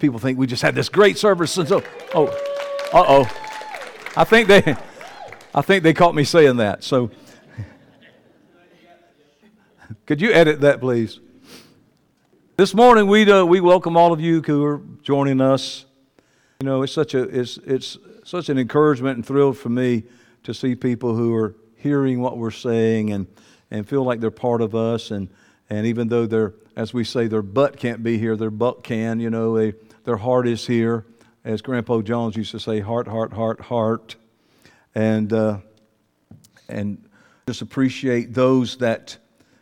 People think we just had this great service and so, oh, oh. I think they, I think they caught me saying that. So, could you edit that, please? This morning, we uh, we welcome all of you who are joining us. You know, it's such a it's it's such an encouragement and thrill for me to see people who are hearing what we're saying and and feel like they're part of us and and even though they're as we say their butt can't be here, their butt can. You know, they, their heart is here, as Grandpa Jones used to say, heart, heart, heart, heart, and uh, and just appreciate those that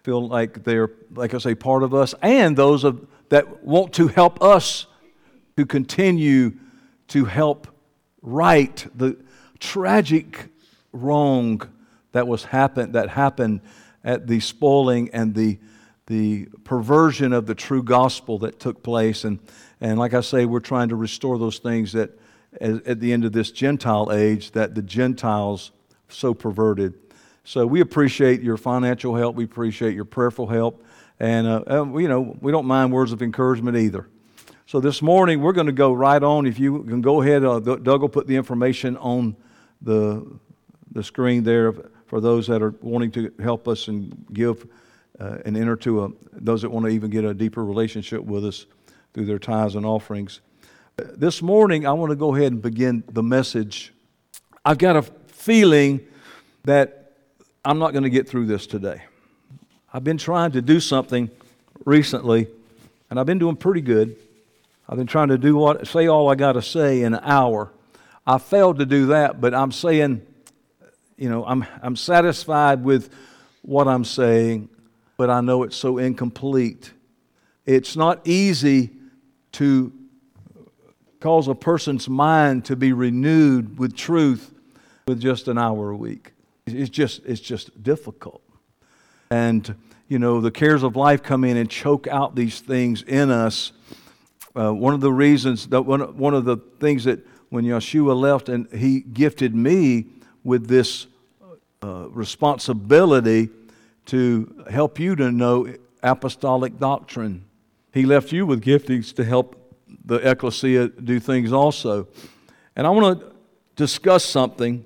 feel like they're, like I say, part of us, and those of, that want to help us to continue to help right the tragic wrong that was happened that happened at the spoiling and the the perversion of the true gospel that took place. And and like I say we're trying to restore those things that at the end of this Gentile age that the Gentiles so perverted so we appreciate your financial help. We appreciate your prayerful help. And, uh, you know, we don't mind words of encouragement either. So this morning, we're going to go right on. If you can go ahead, uh, Doug will put the information on the, the screen there for those that are wanting to help us and give uh, and enter to a, those that want to even get a deeper relationship with us through their tithes and offerings. This morning, I want to go ahead and begin the message. I've got a feeling that I'm not going to get through this today. I've been trying to do something recently, and I've been doing pretty good. I've been trying to do what say all I got to say in an hour. I failed to do that, but I'm saying, you know, I'm I'm satisfied with what I'm saying, but I know it's so incomplete. It's not easy to cause a person's mind to be renewed with truth with just an hour a week. It's just, it's just difficult. And, you know, the cares of life come in and choke out these things in us. Uh, one of the reasons, that one, one of the things that when Yeshua left and he gifted me with this uh, responsibility to help you to know apostolic doctrine. He left you with giftings to help the ecclesia do things also. And I want to discuss something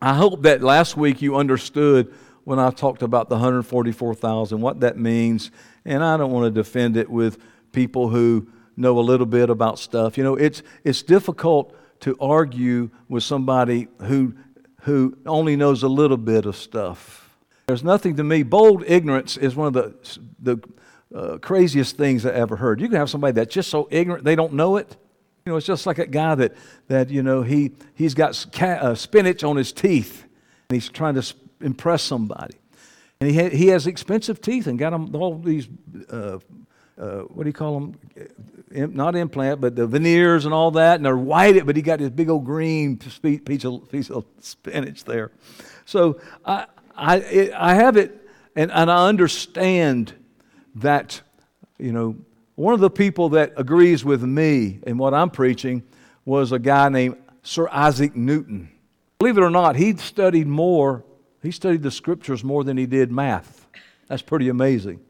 I hope that last week you understood when I talked about the 144,000, what that means. And I don't want to defend it with people who know a little bit about stuff. You know, it's, it's difficult to argue with somebody who, who only knows a little bit of stuff. There's nothing to me. Bold ignorance is one of the, the uh, craziest things I ever heard. You can have somebody that's just so ignorant they don't know it. You know, it's just like a guy that, that you know, he, he's got uh, spinach on his teeth and he's trying to impress somebody. And he, ha- he has expensive teeth and got them all these, uh, uh, what do you call them? Not implant, but the veneers and all that. And they're white, but he got this big old green piece of, piece of spinach there. So I, I, it, I have it, and, and I understand that, you know, one of the people that agrees with me in what I'm preaching was a guy named Sir Isaac Newton. Believe it or not, he studied more, he studied the scriptures more than he did math. That's pretty amazing.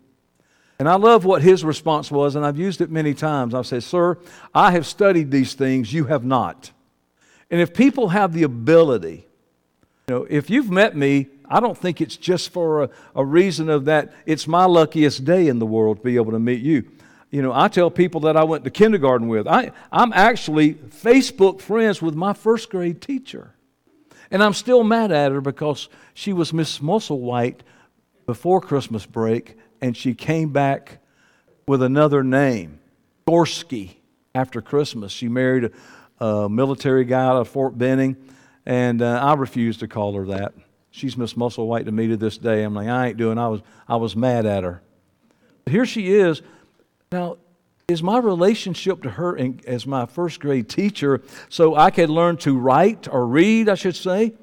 And I love what his response was, and I've used it many times. I've said, Sir, I have studied these things, you have not. And if people have the ability, you know, if you've met me, I don't think it's just for a, a reason of that it's my luckiest day in the world to be able to meet you you know, I tell people that I went to kindergarten with. I, I'm actually Facebook friends with my first grade teacher. And I'm still mad at her because she was Miss Musselwhite before Christmas break, and she came back with another name, Gorski, after Christmas. She married a, a military guy out of Fort Benning, and uh, I refused to call her that. She's Miss Musselwhite to me to this day. I'm like, I ain't doing. I was, I was mad at her. But here she is now, is my relationship to her in, as my first grade teacher so I could learn to write or read, I should say?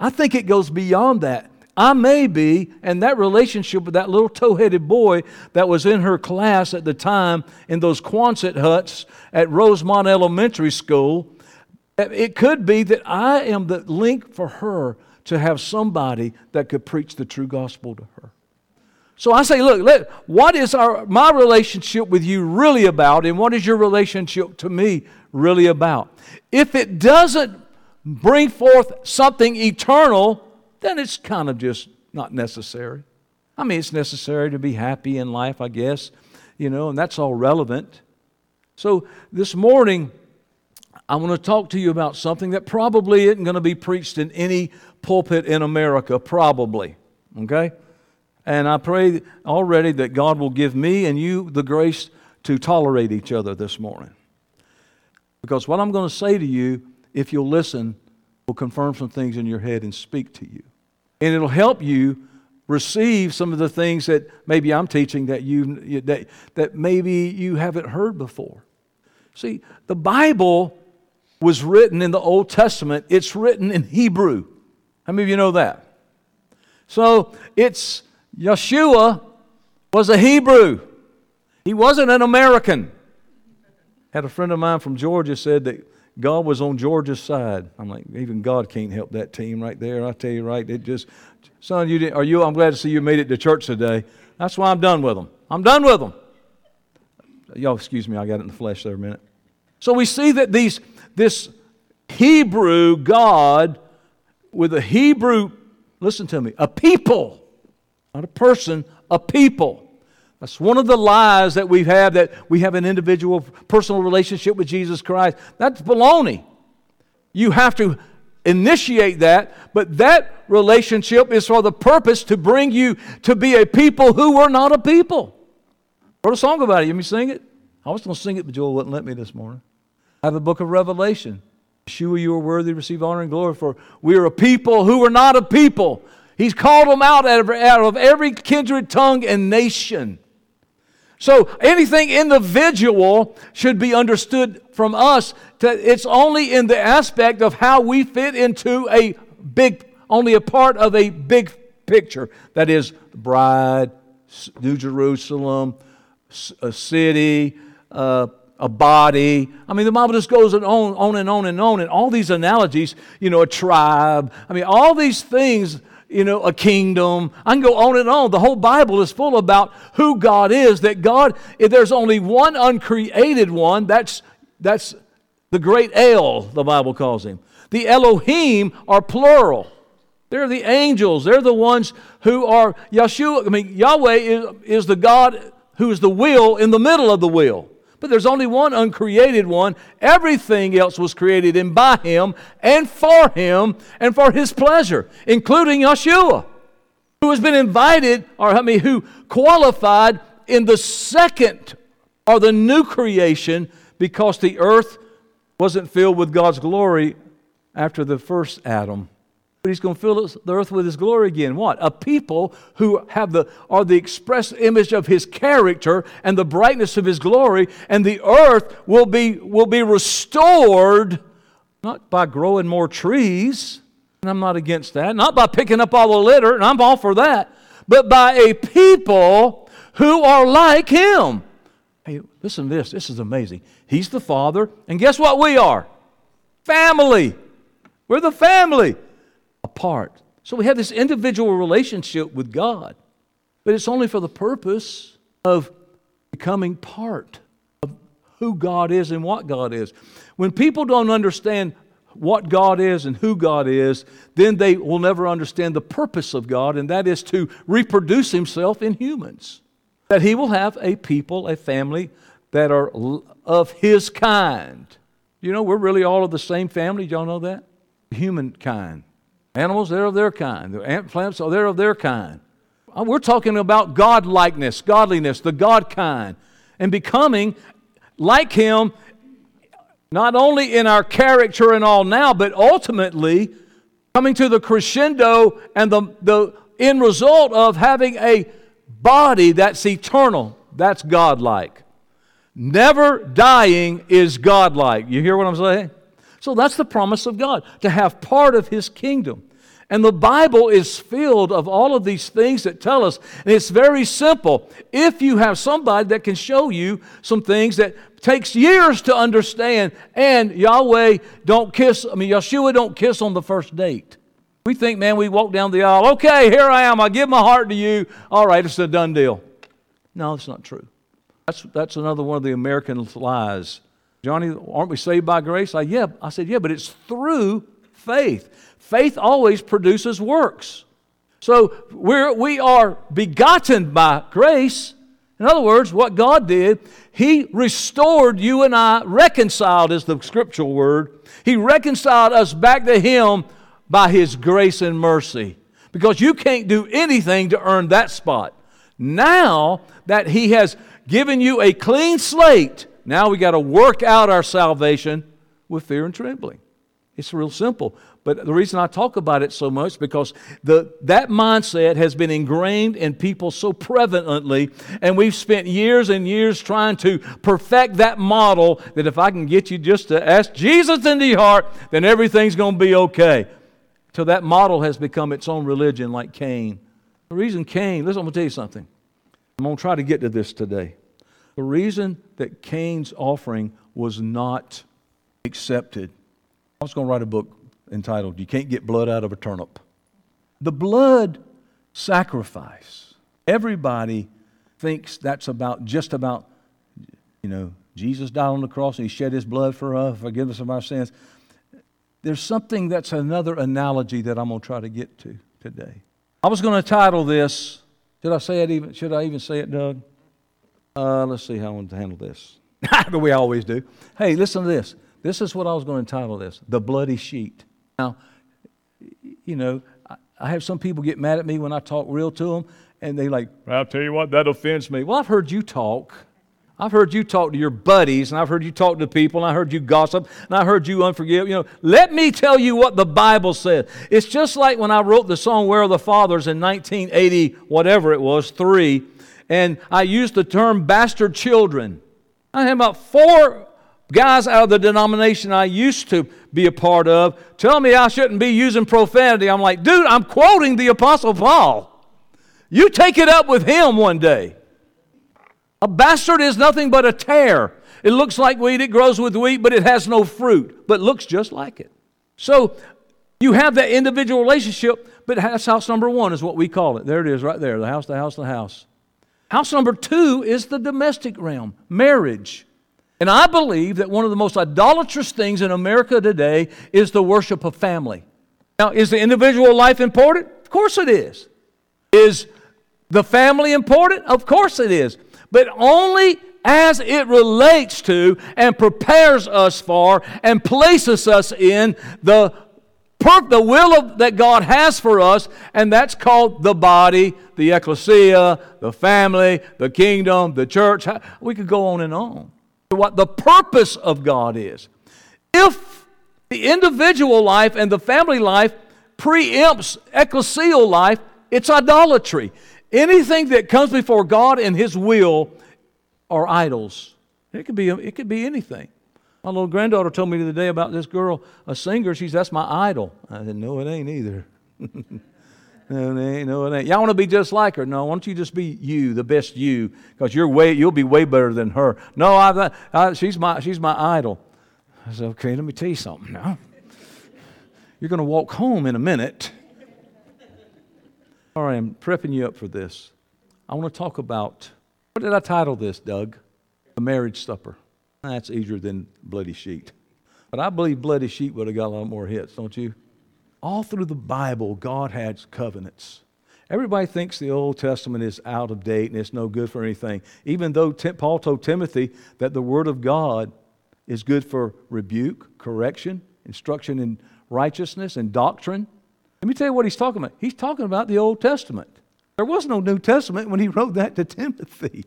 I think it goes beyond that. I may be, and that relationship with that little tow headed boy that was in her class at the time in those Quonset huts at Rosemont Elementary School, it could be that I am the link for her to have somebody that could preach the true gospel to her. So I say, look, let, what is our, my relationship with you really about, and what is your relationship to me really about? If it doesn't bring forth something eternal, then it's kind of just not necessary. I mean, it's necessary to be happy in life, I guess, you know, and that's all relevant. So this morning, I want to talk to you about something that probably isn't going to be preached in any pulpit in America, probably. Okay? And I pray already that God will give me and you the grace to tolerate each other this morning. Because what I'm going to say to you, if you'll listen, will confirm some things in your head and speak to you. And it'll help you receive some of the things that maybe I'm teaching that you that, that maybe you haven't heard before. See, the Bible was written in the Old Testament, it's written in Hebrew. How many of you know that? So it's Yeshua was a Hebrew. He wasn't an American. Had a friend of mine from Georgia said that God was on Georgia's side. I'm like, even God can't help that team right there. I tell you, right? It just, son, you didn't, are you? I'm glad to see you made it to church today. That's why I'm done with them. I'm done with them. Y'all, excuse me, I got it in the flesh there a minute. So we see that these, this Hebrew God with a Hebrew, listen to me, a people, not a person, a people. That's one of the lies that we have that we have an individual personal relationship with Jesus Christ. That's baloney. You have to initiate that, but that relationship is for the purpose to bring you to be a people who were not a people. I wrote a song about it. You me sing it? I was going to sing it, but Joel wouldn't let me this morning. I have the book of Revelation. Yeshua, you are worthy to receive honor and glory, for we are a people who are not a people. He's called them out out of every kindred, tongue, and nation. So anything individual should be understood from us. To, it's only in the aspect of how we fit into a big, only a part of a big picture. That is, the bride, New Jerusalem, a city, uh, a body. I mean, the Bible just goes on, on and on and on. And all these analogies, you know, a tribe. I mean, all these things you know, a kingdom. I can go on and on. The whole Bible is full about who God is, that God, if there's only one uncreated one, that's, that's the great El, the Bible calls him. The Elohim are plural. They're the angels. They're the ones who are Yeshua. I mean, Yahweh is, is the God who is the will in the middle of the will. But there's only one uncreated one. Everything else was created in by him and for him and for his pleasure, including Yeshua, who has been invited, or I mean, who qualified in the second or the new creation because the earth wasn't filled with God's glory after the first Adam. But he's going to fill the earth with his glory again. What? A people who have the are the express image of his character and the brightness of his glory, and the earth will be will be restored not by growing more trees, and I'm not against that, not by picking up all the litter, and I'm all for that, but by a people who are like him. Hey, listen to this. This is amazing. He's the Father, and guess what we are? Family. We're the family apart. So we have this individual relationship with God, but it's only for the purpose of becoming part of who God is and what God is. When people don't understand what God is and who God is, then they will never understand the purpose of God, and that is to reproduce Himself in humans. That He will have a people, a family that are of His kind. You know, we're really all of the same family. Y'all know that? Humankind. Animals, they're of their kind. The ant plants, oh, they're of their kind. Uh, we're talking about God likeness, godliness, the God kind, and becoming like Him, not only in our character and all now, but ultimately coming to the crescendo and the, the end result of having a body that's eternal, that's godlike. Never dying is godlike. You hear what I'm saying? So that's the promise of God, to have part of His kingdom. And the Bible is filled of all of these things that tell us, and it's very simple. If you have somebody that can show you some things that takes years to understand, and Yahweh don't kiss, I mean, Yeshua don't kiss on the first date. We think, man, we walk down the aisle, okay, here I am, I give my heart to you. All right, it's a done deal. No, it's not true. That's, that's another one of the American lies. Johnny, aren't we saved by grace? I, yeah. I said, yeah, but it's through faith. Faith always produces works. So we're, we are begotten by grace. In other words, what God did, He restored you and I, reconciled is the scriptural word. He reconciled us back to Him by His grace and mercy. Because you can't do anything to earn that spot. Now that He has given you a clean slate, now we got to work out our salvation with fear and trembling. It's real simple. But the reason I talk about it so much because the, that mindset has been ingrained in people so prevalently, and we've spent years and years trying to perfect that model that if I can get you just to ask Jesus into your heart, then everything's going to be okay. Till that model has become its own religion, like Cain. The reason Cain, listen, I'm going to tell you something. I'm going to try to get to this today. The reason that Cain's offering was not accepted, I was going to write a book entitled You Can't Get Blood Out of a Turnip. The blood sacrifice. Everybody thinks that's about just about, you know, Jesus died on the cross and he shed his blood for us, forgiveness of our sins. There's something that's another analogy that I'm going to try to get to today. I was going to title this, should I say it even, should I even say it, Doug? Uh, let's see how I want to handle this. the way I always do. Hey, listen to this. This is what I was going to title this The Bloody Sheet. Now, you know, I, have some people get mad at me when I talk real to them, and they like, I'll tell you what, that offends me. Well, I've heard you talk. I've heard you talk to your buddies, and I've heard you talk to people, and I heard you gossip, and I heard you unforgive. You know, let me tell you what the Bible says. It's just like when I wrote the song "Where Are the Fathers" in 1980, whatever it was, three and I used the term bastard children. I had about four guys out of the denomination I used to be a part of tell me I shouldn't be using profanity. I'm like, dude, I'm quoting the Apostle Paul. You take it up with him one day. A bastard is nothing but a tare. It looks like wheat, it grows with wheat, but it has no fruit, but looks just like it. So you have that individual relationship, but that's house number one, is what we call it. There it is, right there the house, the house, the house. House number two is the domestic realm, marriage. And I believe that one of the most idolatrous things in America today is the worship of family. Now, is the individual life important? Of course it is. Is the family important? Of course it is. But only as it relates to and prepares us for and places us in the per- the will of, that God has for us, and that's called the body, the ecclesia, the family, the kingdom, the church. We could go on and on. What the purpose of God is. If the individual life and the family life preempts ecclesial life, it's idolatry. Anything that comes before God and His will are idols. It could be, it could be anything. My little granddaughter told me the other day about this girl, a singer. She says, That's my idol. I said, No, it ain't either. no. No, it ain't. Y'all want to be just like her? No, why don't you just be you, the best you? Because you're way, you'll be way better than her. No, I, I, she's, my, she's my idol. I said, Okay, let me tell you something now. You're going to walk home in a minute. All right, I'm prepping you up for this. I want to talk about what did I title this, Doug? The marriage supper. That's easier than Bloody Sheet. But I believe Bloody Sheet would have got a lot more hits, don't you? All through the Bible, God has covenants. Everybody thinks the Old Testament is out of date and it's no good for anything, even though Paul told Timothy that the Word of God is good for rebuke, correction, instruction in righteousness, and doctrine. Let me tell you what he's talking about. He's talking about the Old Testament. There was no New Testament when he wrote that to Timothy.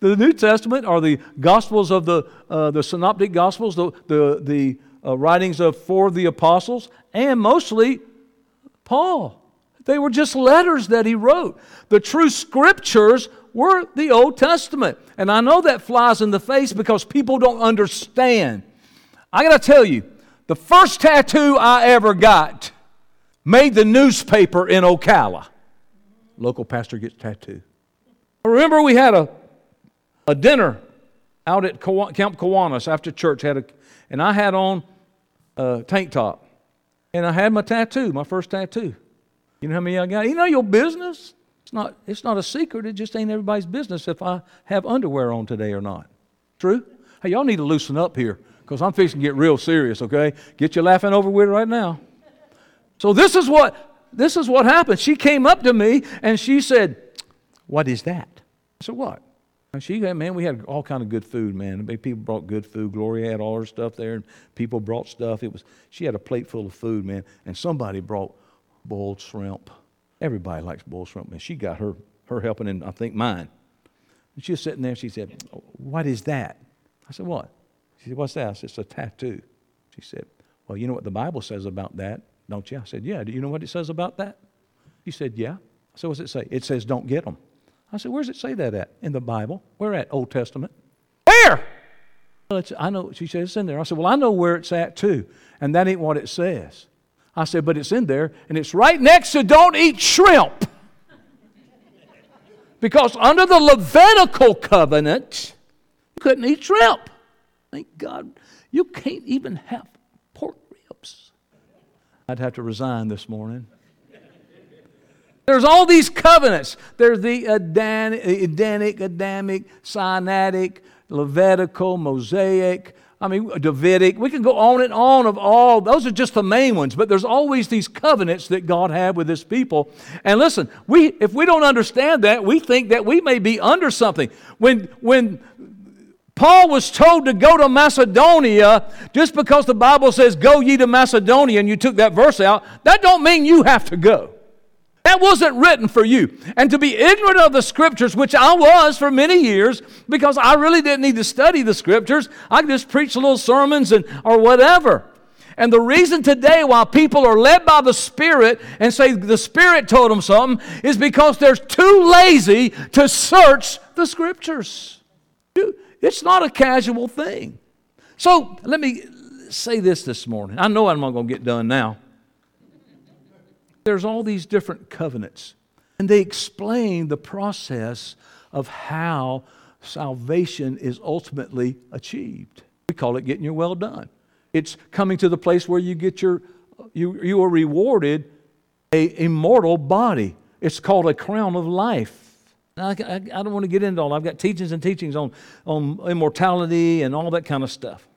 The New Testament are the Gospels of the, uh, the Synoptic Gospels, the, the, the uh, writings of four of the apostles, and mostly Paul. They were just letters that he wrote. The true scriptures were the Old Testament. And I know that flies in the face because people don't understand. I got to tell you, the first tattoo I ever got made the newspaper in Ocala. Local pastor gets tattoo. Remember, we had a a dinner out at Camp Kiwanis after church had a, and I had on a tank top. And I had my tattoo, my first tattoo. You know how many I got? You know your business? It's not, it's not a secret. It just ain't everybody's business if I have underwear on today or not. True? Hey, y'all need to loosen up here because I'm fixing to get real serious, okay? Get you laughing over with right now. So this is what this is what happened. She came up to me and she said, What is that? I said, What? She man, we had all kind of good food, man. People brought good food. Gloria had all her stuff there, and people brought stuff. It was she had a plate full of food, man, and somebody brought boiled shrimp. Everybody likes boiled shrimp, man. She got her her helping, and I think mine. And she was sitting there. She said, oh, "What is that?" I said, "What?" She said, "What's that?" I said, "It's a tattoo." She said, "Well, you know what the Bible says about that." don't you? I said, Yeah. Do you know what it says about that? He said, Yeah. I said, What's it say? It says, Don't get them. I said, Where's it say that at? In the Bible. Where at? Old Testament. Where? Well, I know. She said, It's in there. I said, Well, I know where it's at too. And that ain't what it says. I said, But it's in there, and it's right next to don't eat shrimp. because under the Levitical covenant, you couldn't eat shrimp. Thank God. You can't even have pork ribs. I'd have to resign this morning. There's all these covenants. There's the Edenic, Adamic, Sinaitic, Levitical, Mosaic, I mean, Davidic. We can go on and on of all. Those are just the main ones, but there's always these covenants that God had with his people. And listen, we if we don't understand that, we think that we may be under something. When when Paul was told to go to Macedonia just because the Bible says go ye to Macedonia and you took that verse out, that don't mean you have to go. That wasn't written for you. And to be ignorant of the scriptures, which I was for many years, because I really didn't need to study the scriptures. I just preach little sermons and or whatever. And the reason today why people are led by the Spirit and say the Spirit told them something is because they're too lazy to search the scriptures. It's not a casual thing. So let me say this this morning. I know I'm not going to get done now. There's all these different covenants, and they explain the process of how salvation is ultimately achieved. We call it getting your well done. It's coming to the place where you get your you, you are rewarded a immortal body. It's called a crown of life. I, I, I don't want to get into all. I've got teachings and teachings on, on immortality and all that kind of stuff.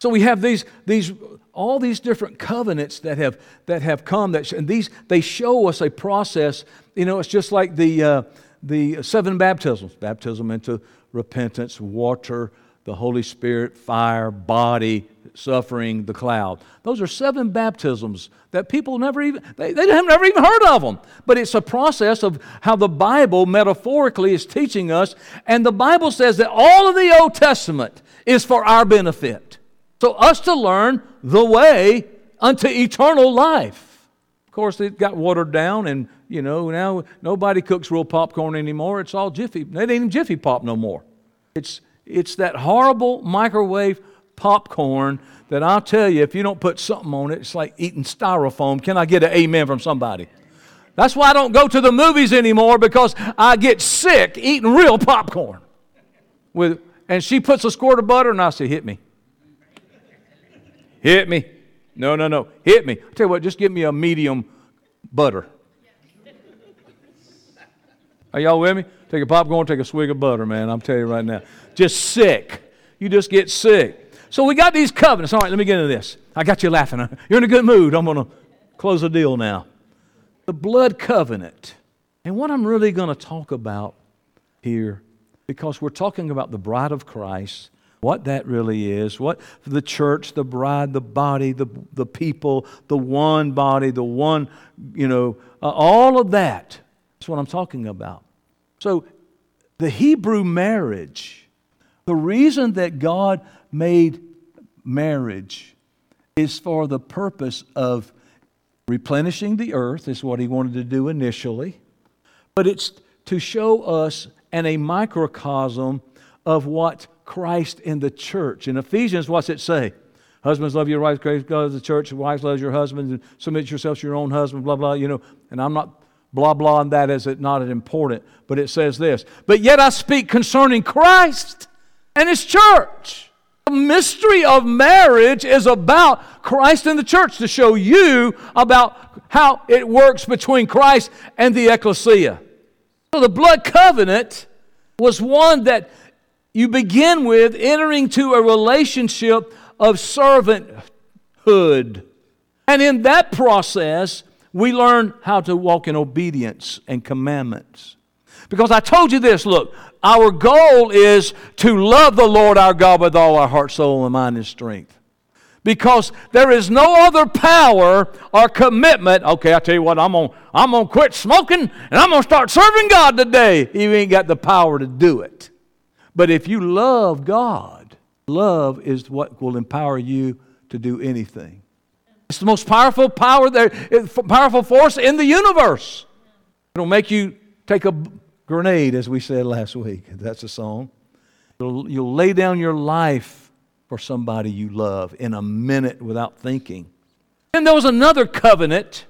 So we have these, these, all these different covenants that have, that have come, that, and these, they show us a process. You know, it's just like the, uh, the seven baptisms baptism into repentance, water, the Holy Spirit, fire, body, suffering, the cloud. Those are seven baptisms that people never even, they, they have never even heard of them. But it's a process of how the Bible metaphorically is teaching us. And the Bible says that all of the Old Testament is for our benefit. So, us to learn the way unto eternal life. Of course, it got watered down, and you know, now nobody cooks real popcorn anymore. It's all Jiffy. They ain't even Jiffy Pop no more. It's it's that horrible microwave popcorn that I'll tell you, if you don't put something on it, it's like eating styrofoam. Can I get an amen from somebody? That's why I don't go to the movies anymore because I get sick eating real popcorn. With, and she puts a squirt of butter and I say, hit me. Hit me. No, no, no. Hit me. I tell you what, just give me a medium butter. Are y'all with me? Take a popcorn, take a swig of butter, man. I'm telling you right now. Just sick. You just get sick. So we got these covenants. All right, let me get into this. I got you laughing. You're in a good mood. I'm going to close the deal now. The blood covenant. And what I'm really going to talk about here, because we're talking about the bride of Christ, what that really is, what the church, the bride, the body, the, the people, the one body, the one, you know, uh, all of that. That's what I'm talking about. So, the Hebrew marriage, the reason that God made marriage is for the purpose of replenishing the earth, is what He wanted to do initially, but it's to show us and a microcosm of what Christ in the church. In Ephesians, what's it say? Husbands love your wives, grace God of the church, wives love your husbands, and submit yourselves to your own husband, blah, blah, you know. And I'm not blah blah and that is it not important but it says this but yet i speak concerning christ and his church The mystery of marriage is about Christ and the church to show you about how it works between Christ and the ecclesia. So the blood covenant was one that you begin with entering to a relationship of servanthood. And in that process, we learn how to walk in obedience and commandments. Because I told you this look, our goal is to love the Lord our God with all our heart, soul, and mind and strength. Because there is no other power or commitment. Okay, I tell you what, I'm gonna, I'm gonna quit smoking and I'm gonna start serving God today. You ain't got the power to do it. But if you love God, love is what will empower you to do anything. It's the most powerful power there, powerful force in the universe. It'll make you take a grenade, as we said last week. That's a song. You'll, you'll lay down your life for somebody you love in a minute without thinking. And there was another covenant.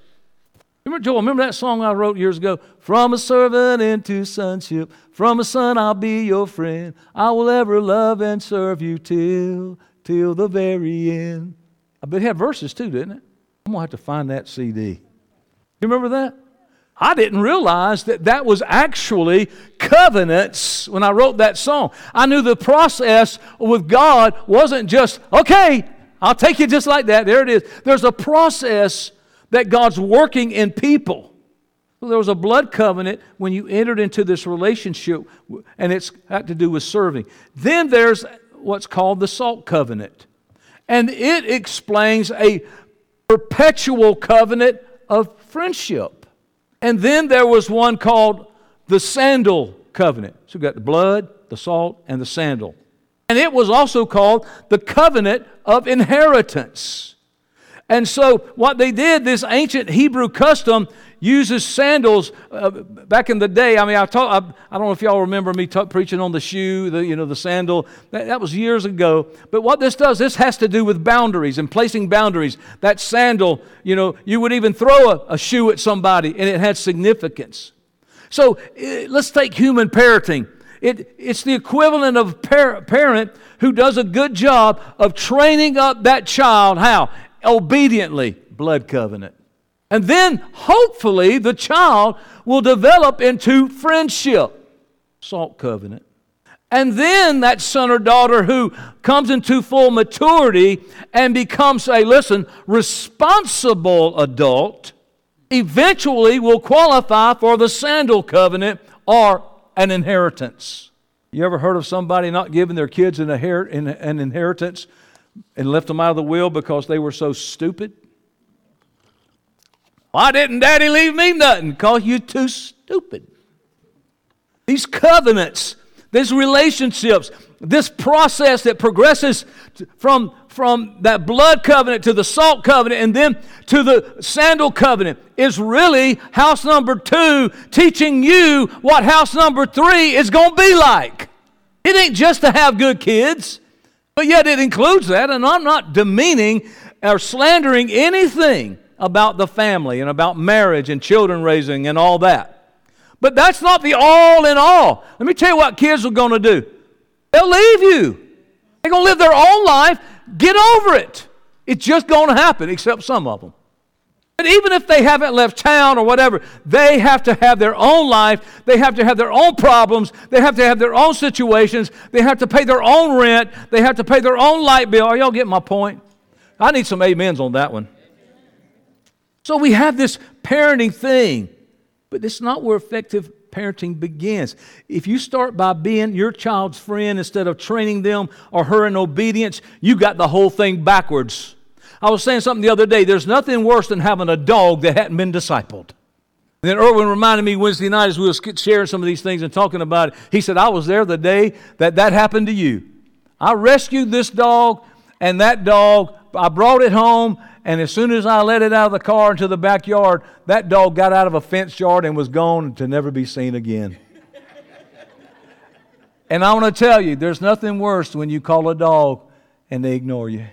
Remember, Joel, remember that song I wrote years ago? From a servant into sonship, from a son I'll be your friend. I will ever love and serve you till, till the very end. I bet it had verses too, didn't it? I'm going to have to find that CD. You remember that? I didn't realize that that was actually covenants when I wrote that song. I knew the process with God wasn't just, okay, I'll take you just like that. There it is. There's a process that God's working in people. So there was a blood covenant when you entered into this relationship, and it's got to do with serving. Then there's what's called the salt covenant, and it explains a perpetual covenant of friendship. And then there was one called the sandal covenant. So we've got the blood, the salt, and the sandal. And it was also called the covenant of inheritance. And so, what they did, this ancient Hebrew custom uses sandals. Uh, back in the day, I mean, I, talk, I, I don't know if y'all remember me talk, preaching on the shoe, the, you know, the sandal. That, that was years ago. But what this does, this has to do with boundaries and placing boundaries. That sandal, you know, you would even throw a, a shoe at somebody and it had significance. So uh, let's take human parenting. It, it's the equivalent of a par- parent who does a good job of training up that child. How? Obediently, blood covenant. And then hopefully the child will develop into friendship, salt covenant. And then that son or daughter who comes into full maturity and becomes a, listen, responsible adult eventually will qualify for the sandal covenant or an inheritance. You ever heard of somebody not giving their kids an, inheritance and left them out of the will because they were so stupid? Why didn't daddy leave me nothing? Because you too stupid. These covenants, these relationships, this process that progresses from, from that blood covenant to the salt covenant and then to the sandal covenant is really house number two teaching you what house number three is going to be like. It ain't just to have good kids. But yet it includes that, and I'm not demeaning or slandering anything about the family and about marriage and children raising and all that. But that's not the all in all. Let me tell you what kids are going to do they'll leave you, they're going to live their own life. Get over it. It's just going to happen, except some of them. Even if they haven't left town or whatever, they have to have their own life. They have to have their own problems. They have to have their own situations. They have to pay their own rent. They have to pay their own light bill. Are y'all getting my point? I need some amens on that one. So we have this parenting thing, but it's not where effective parenting begins. If you start by being your child's friend instead of training them or her in obedience, you got the whole thing backwards. I was saying something the other day. There's nothing worse than having a dog that hadn't been discipled. And then Erwin reminded me Wednesday night as we were sharing some of these things and talking about it. He said, I was there the day that that happened to you. I rescued this dog, and that dog, I brought it home, and as soon as I let it out of the car into the backyard, that dog got out of a fenced yard and was gone to never be seen again. and I want to tell you, there's nothing worse when you call a dog and they ignore you.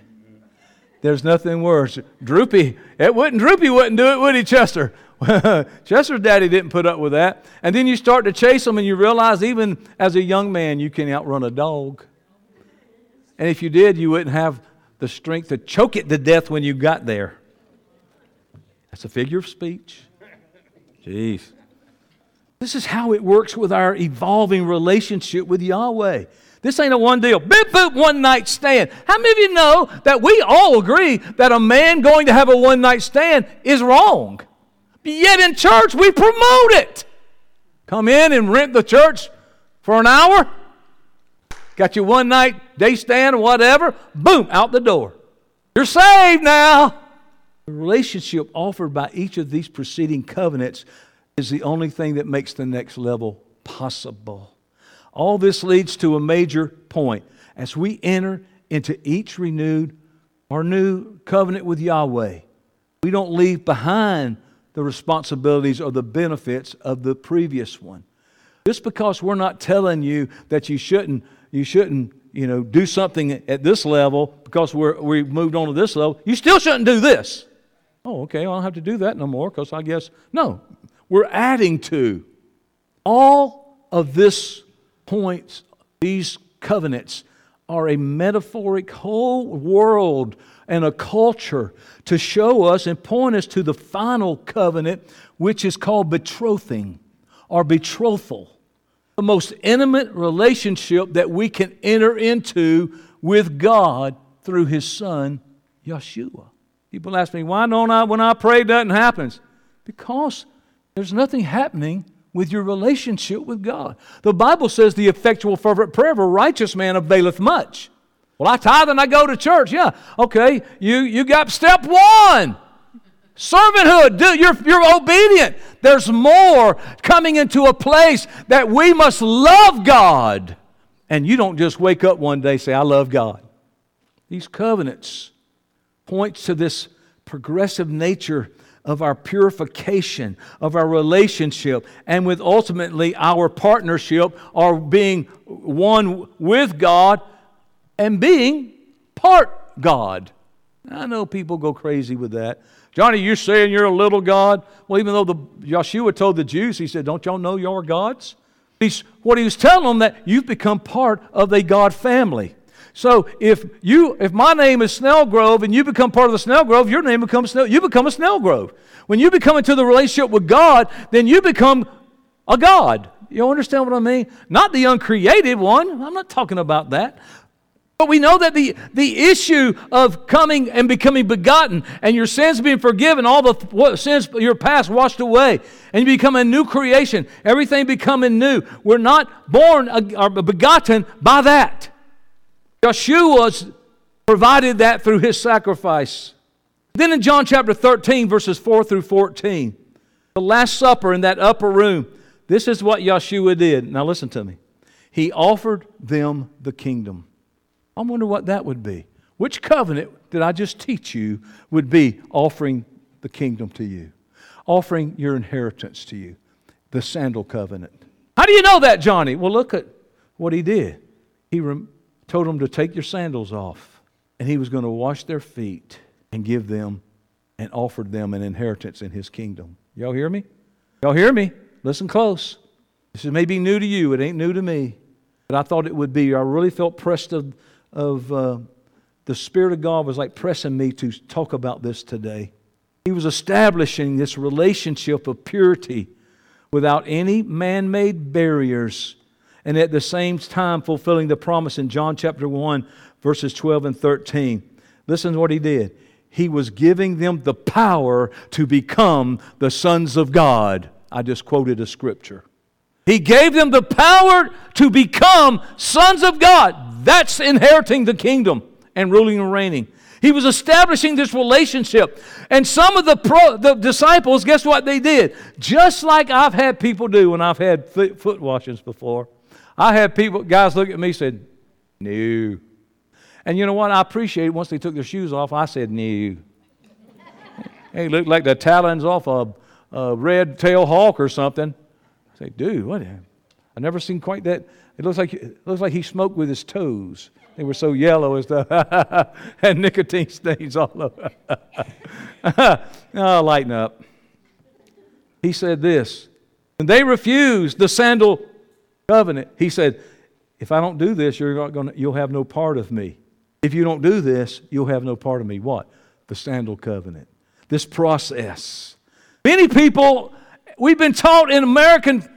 There's nothing worse. Droopy, it wouldn't, Droopy wouldn't do it, would he, Chester? Chester's daddy didn't put up with that. And then you start to chase them and you realize even as a young man you can outrun a dog. And if you did, you wouldn't have the strength to choke it to death when you got there. That's a figure of speech. Jeez. This is how it works with our evolving relationship with Yahweh. This ain't a one deal, bip boop, one night stand. How many of you know that we all agree that a man going to have a one night stand is wrong? Yet in church, we promote it. Come in and rent the church for an hour, got your one night day stand or whatever, boom, out the door. You're saved now. The relationship offered by each of these preceding covenants is the only thing that makes the next level possible. All this leads to a major point. As we enter into each renewed or new covenant with Yahweh, we don't leave behind the responsibilities or the benefits of the previous one. Just because we're not telling you that you shouldn't, you shouldn't, you know, do something at this level because we're, we moved on to this level, you still shouldn't do this. Oh, okay, I don't have to do that no more because I guess, no, we're adding to. All of this points, these covenants, are a metaphoric whole world and a culture to show us and point us to the final covenant, which is called betrothing or betrothal. The most intimate relationship that we can enter into with God through His Son, Yeshua. People ask me, why don't I, when I pray, nothing happens? Because there's nothing happening with your relationship with God. The Bible says the effectual, fervent prayer of a righteous man availeth much. Well, I tithe and I go to church. Yeah, okay. You, you got step one. Servanthood, you're, you're obedient. There's more coming into a place that we must love God. And you don't just wake up one day say, I love God. These covenants points to this progressive nature of our purification, of our relationship, and with ultimately our partnership or being one with God and being part God. I know people go crazy with that. Johnny, you're saying you're a little God? Well, even though the, Yeshua told the Jews, he said, Don't y'all know you're gods? He's, what he was telling them that you've become part of the God family. So if you if my name is Snell Grove and you become part of the Snell Grove, your name becomes Snell, you become a Snell Grove. When you become into the relationship with God, then you become a God. You understand what I mean? Not the uncreated one. I'm not talking about that. But we know that the, the issue of coming and becoming begotten and your sins being forgiven, all the sins your past washed away, and you become a new creation, everything becoming new. We're not born or begotten by that. Yeshua provided that through his sacrifice. Then in John chapter 13, verses 4 through 14, the Last Supper in that upper room, this is what Yeshua did. Now listen to me. He offered them the kingdom. I wonder what that would be. Which covenant did I just teach you would be offering the kingdom to you? Offering your inheritance to you? The sandal covenant. How do you know that, Johnny? Well, look at what he did. He told them to take your sandals off, and he was going to wash their feet and give them and offered them an inheritance in his kingdom. Y'all hear me? Y'all hear me? Listen close. This may be new to you, it ain't new to me. But I thought it would be. I really felt pressed of, of uh, the Spirit of God was like pressing me to talk about this today. He was establishing this relationship of purity without any man made barriers and at the same time fulfilling the promise in John chapter 1, verses 12 and 13. Listen to what he did. He was giving them the power to become the sons of God. I just quoted a scripture. He gave them the power to become sons of God. That's inheriting the kingdom and ruling and reigning. He was establishing this relationship. And some of the, pro, the disciples, guess what they did? Just like I've had people do when I've had foot, foot washings before. I had people, guys look at me said, no. And you know what? I appreciate once they took their shoes off, I said, no. hey, looked like the talons off a, a red tail hawk or something. I say, dude, what? I never seen quite that. It looks like it looks like he smoked with his toes. They were so yellow as stuff, and nicotine stains all over. oh, lighten up. He said this, and they refused the sandal covenant. He said, If I don't do this, you're not gonna, you'll have no part of me. If you don't do this, you'll have no part of me. What? The sandal covenant. This process. Many people, we've been taught in American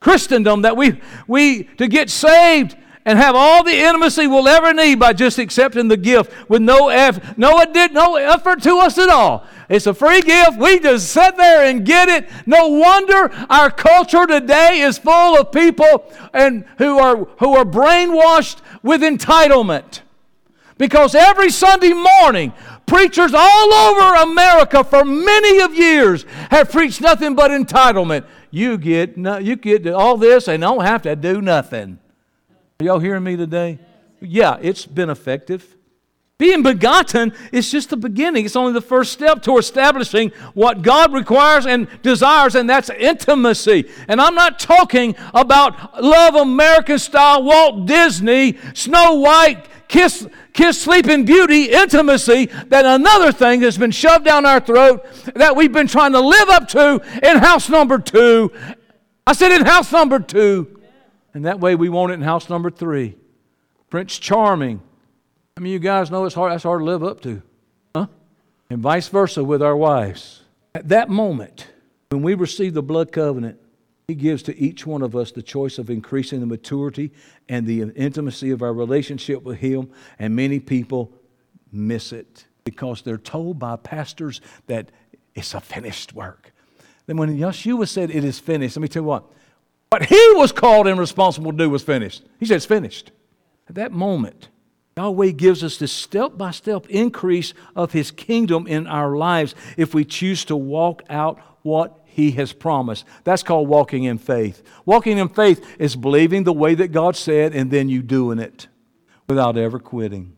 Christendom that we, we to get saved and have all the intimacy we'll ever need by just accepting the gift with no effort, no, no effort to us at all. It's a free gift. We just sit there and get it. No wonder our culture today is full of people and who are who are brainwashed with entitlement. Because every Sunday morning, preachers all over America for many of years have preached nothing but entitlement. You get you get all this and don't have to do nothing. Are y'all hearing me today? Yeah, it's been effective. Being begotten is just the beginning. It's only the first step to establishing what God requires and desires, and that's intimacy. And I'm not talking about love American style Walt Disney, Snow White, kiss, kiss, sleeping beauty, intimacy, that another thing that's been shoved down our throat that we've been trying to live up to in house number two. I said in house number two. And that way we want it in house number three. Prince Charming. Mean, you guys know it's hard, that's hard to live up to. Huh? And vice versa with our wives. At that moment, when we receive the blood covenant, he gives to each one of us the choice of increasing the maturity and the intimacy of our relationship with Him, and many people miss it because they're told by pastors that it's a finished work. Then when Yeshua said it is finished, let me tell you what, what he was called and responsible to do was finished. He said it's finished. At that moment, Yahweh gives us this step by step increase of His kingdom in our lives if we choose to walk out what He has promised. That's called walking in faith. Walking in faith is believing the way that God said and then you doing it without ever quitting.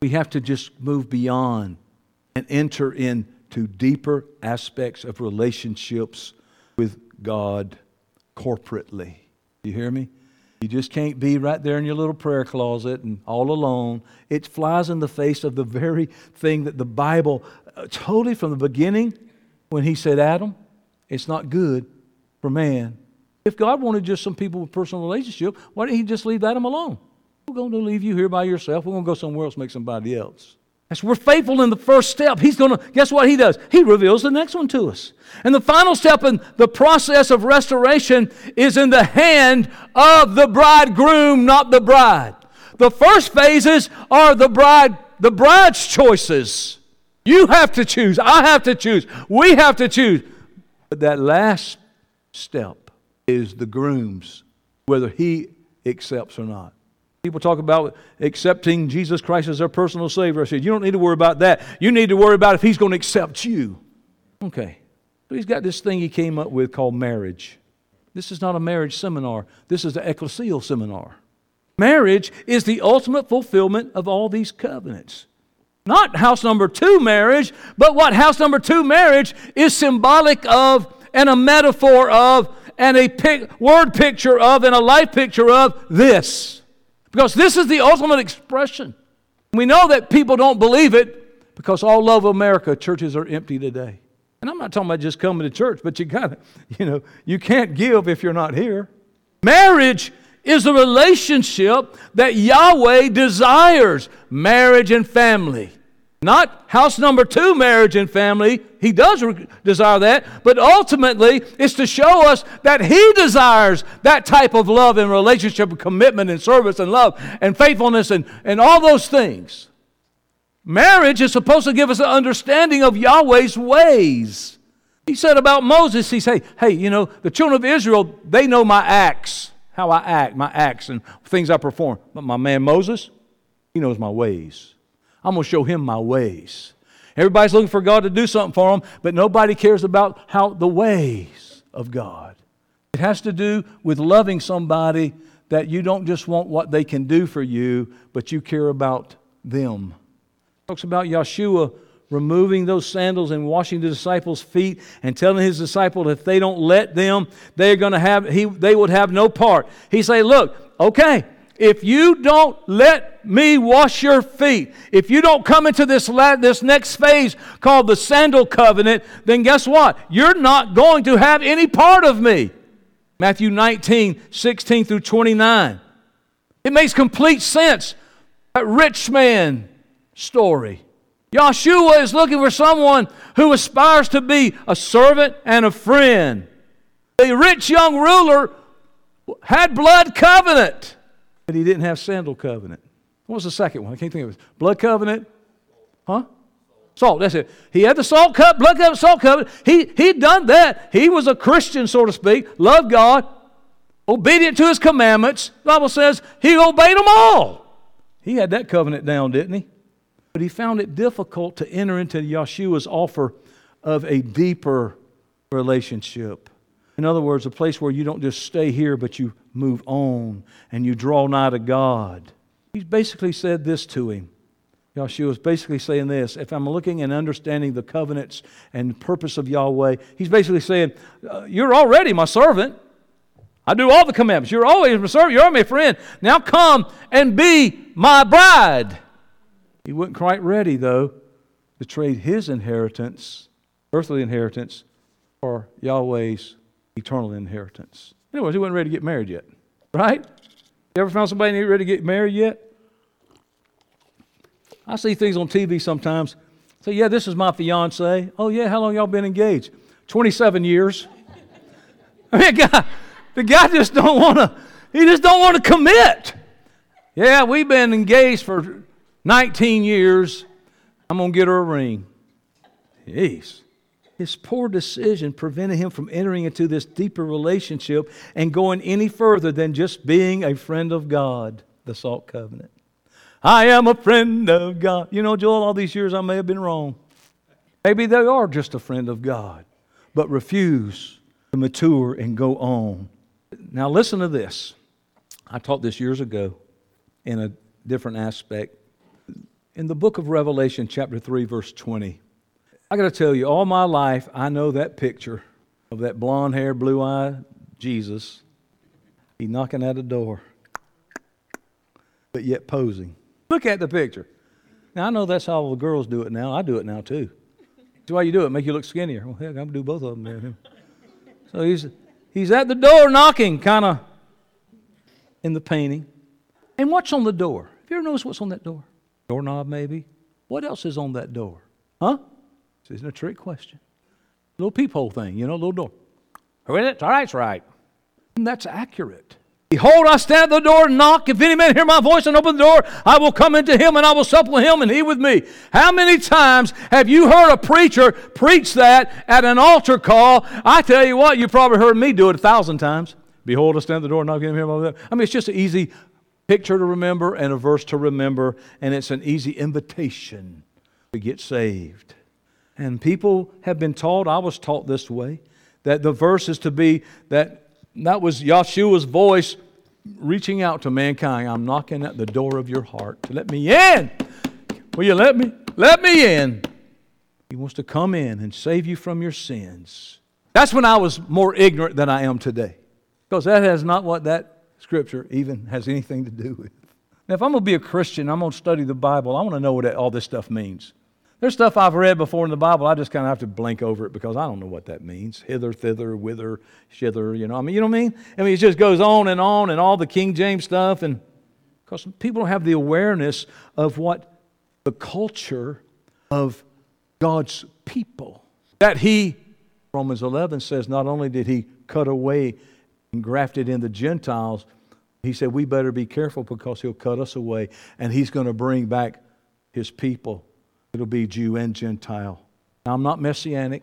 We have to just move beyond and enter into deeper aspects of relationships with God corporately. You hear me? You just can't be right there in your little prayer closet and all alone. It flies in the face of the very thing that the Bible uh, totally from the beginning when he said, Adam, it's not good for man. If God wanted just some people with personal relationship, why didn't he just leave Adam alone? We're going to leave you here by yourself. We're going to go somewhere else, make somebody else. As we're faithful in the first step, he's going to, guess what he does? He reveals the next one to us. And the final step in the process of restoration is in the hand of the bridegroom, not the bride. The first phases are the bride, the bride's choices. You have to choose. I have to choose. We have to choose. But that last step is the groom's, whether he accepts or not. People talk about accepting Jesus Christ as their personal Savior. I said, You don't need to worry about that. You need to worry about if He's going to accept you. Okay. So He's got this thing He came up with called marriage. This is not a marriage seminar, this is the ecclesial seminar. Marriage is the ultimate fulfillment of all these covenants. Not house number two marriage, but what house number two marriage is symbolic of and a metaphor of and a pic- word picture of and a life picture of this. Because this is the ultimate expression. We know that people don't believe it because all over America, churches are empty today. And I'm not talking about just coming to church, but you gotta, you know, you can't give if you're not here. Marriage is a relationship that Yahweh desires marriage and family. Not house number two, marriage and family. He does re- desire that, but ultimately it's to show us that He desires that type of love and relationship and commitment and service and love and faithfulness and, and all those things. Marriage is supposed to give us an understanding of Yahweh's ways. He said about Moses, he said, hey, you know, the children of Israel, they know my acts, how I act, my acts and things I perform. But my man Moses, he knows my ways. I'm going to show him my ways. Everybody's looking for God to do something for them, but nobody cares about how the ways of God. It has to do with loving somebody that you don't just want what they can do for you, but you care about them. It talks about Yeshua removing those sandals and washing the disciples' feet and telling his disciples if they don't let them, they're going to have he they would have no part. He say, "Look, okay, if you don't let me wash your feet, if you don't come into this, this next phase called the sandal covenant, then guess what? You're not going to have any part of me. Matthew 19, 16 through 29. It makes complete sense. That rich man story. Yahshua is looking for someone who aspires to be a servant and a friend. The rich young ruler had blood covenant, but he didn't have sandal covenant. What was the second one? I can't think of it. Blood covenant? Huh? Salt, that's it. He had the salt cup, blood covenant, salt covenant. He, he'd done that. He was a Christian, so to speak, loved God, obedient to his commandments. The Bible says he obeyed them all. He had that covenant down, didn't he? But he found it difficult to enter into Yeshua's offer of a deeper relationship. In other words, a place where you don't just stay here, but you move on and you draw nigh to God. He basically said this to him. Yahshua was basically saying this if I'm looking and understanding the covenants and purpose of Yahweh, he's basically saying, uh, You're already my servant. I do all the commandments. You're always my servant. You're my friend. Now come and be my bride. He wasn't quite ready, though, to trade his inheritance, earthly inheritance, for Yahweh's eternal inheritance. Anyways, he wasn't ready to get married yet, right? You ever found somebody ain't ready to get married yet? I see things on TV sometimes. Say, yeah, this is my fiance. Oh, yeah, how long y'all been engaged? 27 years. I mean, God, the guy just don't want to, he just don't want to commit. Yeah, we've been engaged for 19 years. I'm going to get her a ring. Jeez. His poor decision prevented him from entering into this deeper relationship and going any further than just being a friend of God, the Salt Covenant. I am a friend of God. You know, Joel, all these years I may have been wrong. Maybe they are just a friend of God, but refuse to mature and go on. Now, listen to this. I taught this years ago in a different aspect. In the book of Revelation, chapter 3, verse 20, I got to tell you, all my life, I know that picture of that blonde haired, blue eyed Jesus. He knocking at a door, but yet posing. Look at the picture. Now, I know that's how the girls do it now. I do it now, too. That's why you do it, make you look skinnier. Well, heck, I'm going to do both of them. So he's, he's at the door knocking, kind of in the painting. And what's on the door? Have you ever noticed what's on that door? Doorknob, maybe? What else is on that door? Huh? This isn't a trick question. Little peephole thing, you know, little door. Who is it? All right, it's right. And that's accurate. Behold, I stand at the door and knock. If any man hear my voice and open the door, I will come into him and I will sup with him and he with me. How many times have you heard a preacher preach that at an altar call? I tell you what, you probably heard me do it a thousand times. Behold, I stand at the door and knock. Him, him, I mean, it's just an easy picture to remember and a verse to remember, and it's an easy invitation to get saved. And people have been taught, I was taught this way, that the verse is to be that that was Yahshua's voice reaching out to mankind. I'm knocking at the door of your heart to let me in. Will you let me? Let me in. He wants to come in and save you from your sins. That's when I was more ignorant than I am today. Because that has not what that scripture even has anything to do with. Now, if I'm going to be a Christian, I'm going to study the Bible, I want to know what all this stuff means. There's stuff I've read before in the Bible, I just kind of have to blink over it because I don't know what that means. Hither, thither, whither, shither, you know. I mean, you know what I mean? I mean, it just goes on and on and all the King James stuff. And because people don't have the awareness of what the culture of God's people. That He, Romans 11 says, not only did He cut away and grafted in the Gentiles, He said, we better be careful because He'll cut us away and He's going to bring back His people It'll be Jew and Gentile. Now, I'm not messianic.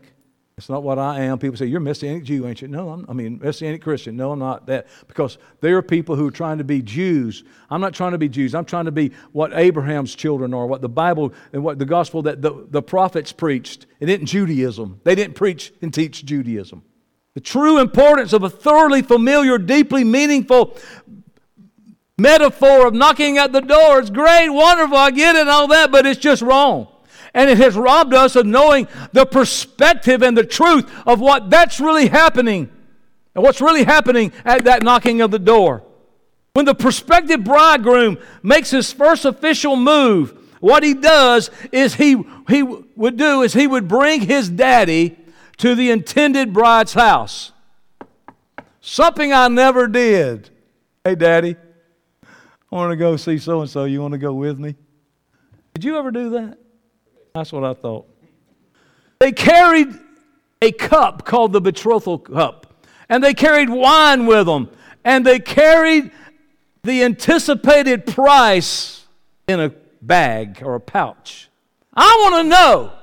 It's not what I am. People say, You're Messianic Jew, ain't you? No, I'm, I mean, Messianic Christian. No, I'm not that. Because there are people who are trying to be Jews. I'm not trying to be Jews. I'm trying to be what Abraham's children are, what the Bible and what the gospel that the, the prophets preached. It isn't Judaism. They didn't preach and teach Judaism. The true importance of a thoroughly familiar, deeply meaningful metaphor of knocking at the door is great, wonderful, I get it all that, but it's just wrong. And it has robbed us of knowing the perspective and the truth of what that's really happening and what's really happening at that knocking of the door. When the prospective bridegroom makes his first official move, what he does is he, he would do is he would bring his daddy to the intended bride's house. Something I never did. Hey, daddy, I want to go see so and so. You want to go with me? Did you ever do that? That's what I thought. They carried a cup called the betrothal cup, and they carried wine with them, and they carried the anticipated price in a bag or a pouch. I want to know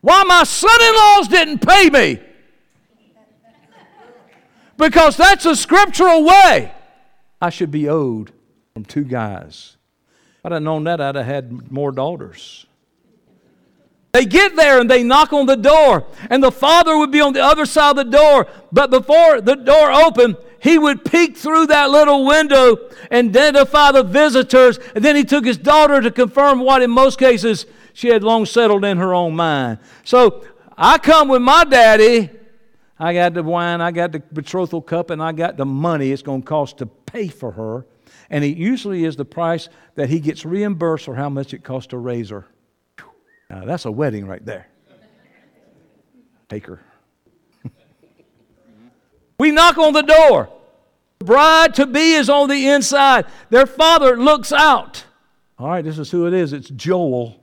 why my son in laws didn't pay me. Because that's a scriptural way. I should be owed from two guys. If I'd have known that, I'd have had more daughters. They get there and they knock on the door, and the father would be on the other side of the door. But before the door opened, he would peek through that little window and identify the visitors, and then he took his daughter to confirm what, in most cases, she had long settled in her own mind. So I come with my daddy. I got the wine, I got the betrothal cup, and I got the money it's going to cost to pay for her. And it usually is the price that he gets reimbursed for how much it costs to raise her. Now, that's a wedding right there. Take her. we knock on the door. The bride to be is on the inside. Their father looks out. All right, this is who it is. It's Joel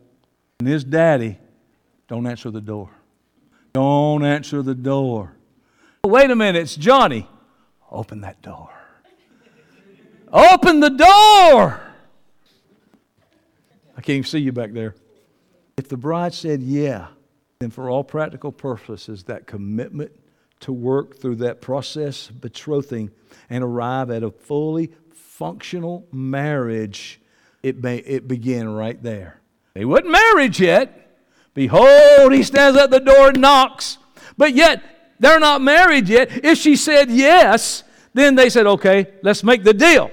and his daddy. Don't answer the door. Don't answer the door. Wait a minute, it's Johnny. Open that door. Open the door. I can't see you back there. If the bride said, Yeah, then for all practical purposes, that commitment to work through that process, betrothing, and arrive at a fully functional marriage, it, may, it began right there. They wasn't married yet. Behold, he stands at the door and knocks. But yet, they're not married yet. If she said yes, then they said, okay, let's make the deal.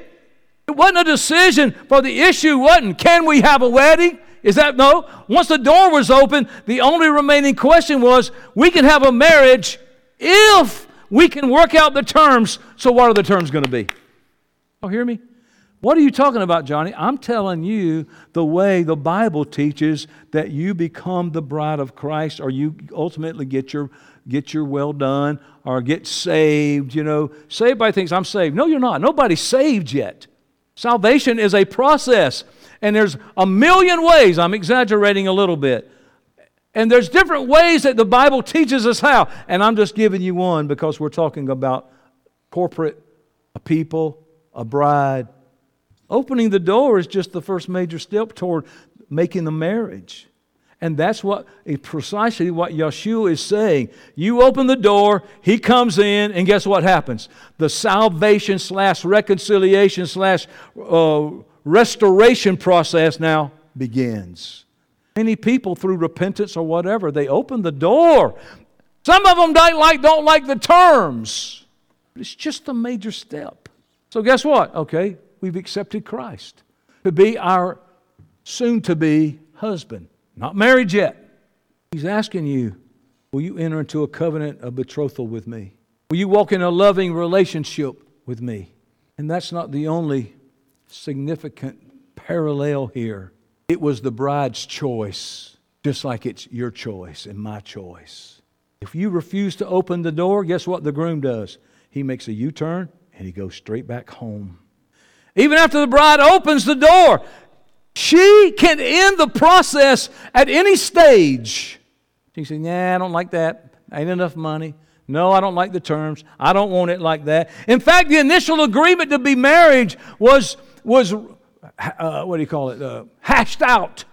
It wasn't a decision for the issue, wasn't, can we have a wedding? Is that no? Once the door was open, the only remaining question was we can have a marriage if we can work out the terms. So, what are the terms going to be? Oh, hear me? What are you talking about, Johnny? I'm telling you the way the Bible teaches that you become the bride of Christ or you ultimately get your get your well done or get saved, you know. Saved by things I'm saved. No, you're not. Nobody's saved yet. Salvation is a process. And there's a million ways, I'm exaggerating a little bit. And there's different ways that the Bible teaches us how. And I'm just giving you one because we're talking about corporate, a people, a bride. Opening the door is just the first major step toward making the marriage. And that's what precisely what Yeshua is saying. You open the door, he comes in, and guess what happens? The salvation slash reconciliation slash uh, restoration process now begins. Many people, through repentance or whatever, they open the door. Some of them don't like, don't like the terms. It's just a major step. So, guess what? Okay, we've accepted Christ to be our soon to be husband. Not married yet. He's asking you, will you enter into a covenant of betrothal with me? Will you walk in a loving relationship with me? And that's not the only significant parallel here. It was the bride's choice, just like it's your choice and my choice. If you refuse to open the door, guess what the groom does? He makes a U turn and he goes straight back home. Even after the bride opens the door, she can end the process at any stage. She said, Yeah, I don't like that. Ain't enough money. No, I don't like the terms. I don't want it like that. In fact, the initial agreement to be married was was, uh, what do you call it, uh, hashed out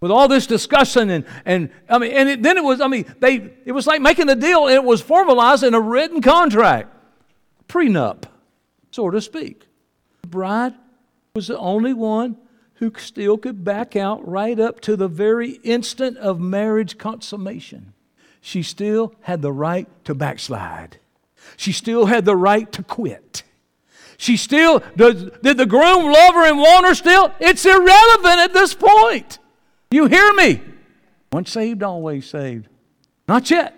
with all this discussion and, and I mean, and it, then it was, I mean, they, it was like making a deal and it was formalized in a written contract, prenup, so to speak. The bride was the only one who still could back out right up to the very instant of marriage consummation. She still had the right to backslide. She still had the right to quit. She still, does, did the groom love her and want her still? It's irrelevant at this point. You hear me? Once saved, always saved. Not yet.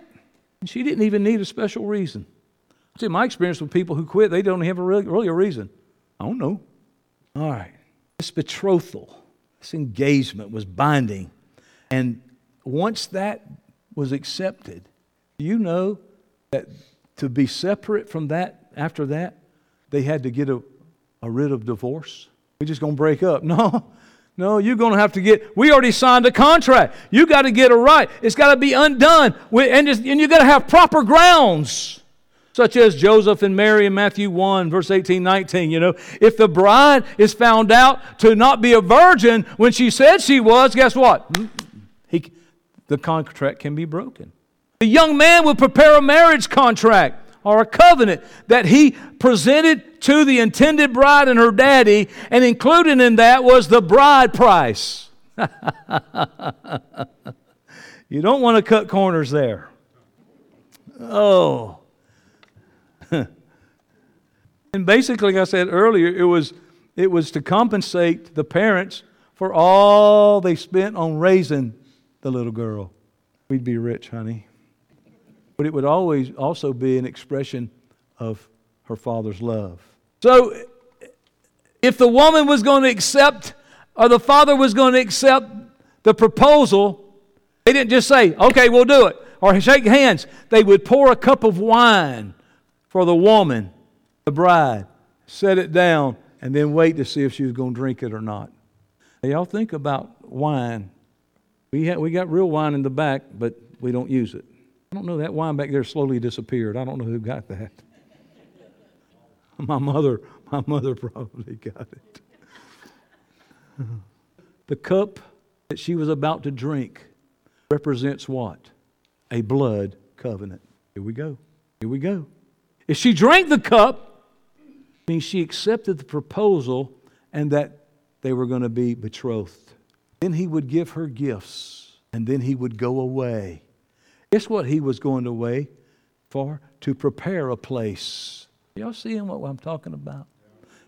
She didn't even need a special reason. See, my experience with people who quit, they don't have a really, really a reason. I don't know. All right. This betrothal, this engagement was binding. And once that was accepted, you know that to be separate from that after that they had to get a, a writ of divorce. We're just going to break up. No, no, you're going to have to get, we already signed a contract. You got to get it right. It's got to be undone. And, just, and you got to have proper grounds such as Joseph and Mary in Matthew 1, verse 18, 19. You know, if the bride is found out to not be a virgin when she said she was, guess what? He, the contract can be broken. The young man will prepare a marriage contract or a covenant that he presented to the intended bride and her daddy, and included in that was the bride price. you don't want to cut corners there. Oh. and basically, like I said earlier, it was, it was to compensate the parents for all they spent on raising the little girl. We'd be rich, honey but it would always also be an expression of her father's love. So, if the woman was going to accept, or the father was going to accept the proposal, they didn't just say, okay, we'll do it, or shake hands. They would pour a cup of wine for the woman, the bride, set it down, and then wait to see if she was going to drink it or not. Now, y'all think about wine. We, ha- we got real wine in the back, but we don't use it. I don't know, that wine back there slowly disappeared. I don't know who got that. My mother, my mother probably got it. The cup that she was about to drink represents what? A blood covenant. Here we go. Here we go. If she drank the cup, means she accepted the proposal and that they were going to be betrothed. Then he would give her gifts, and then he would go away. Guess what he was going away for? To prepare a place. Y'all seeing what I'm talking about?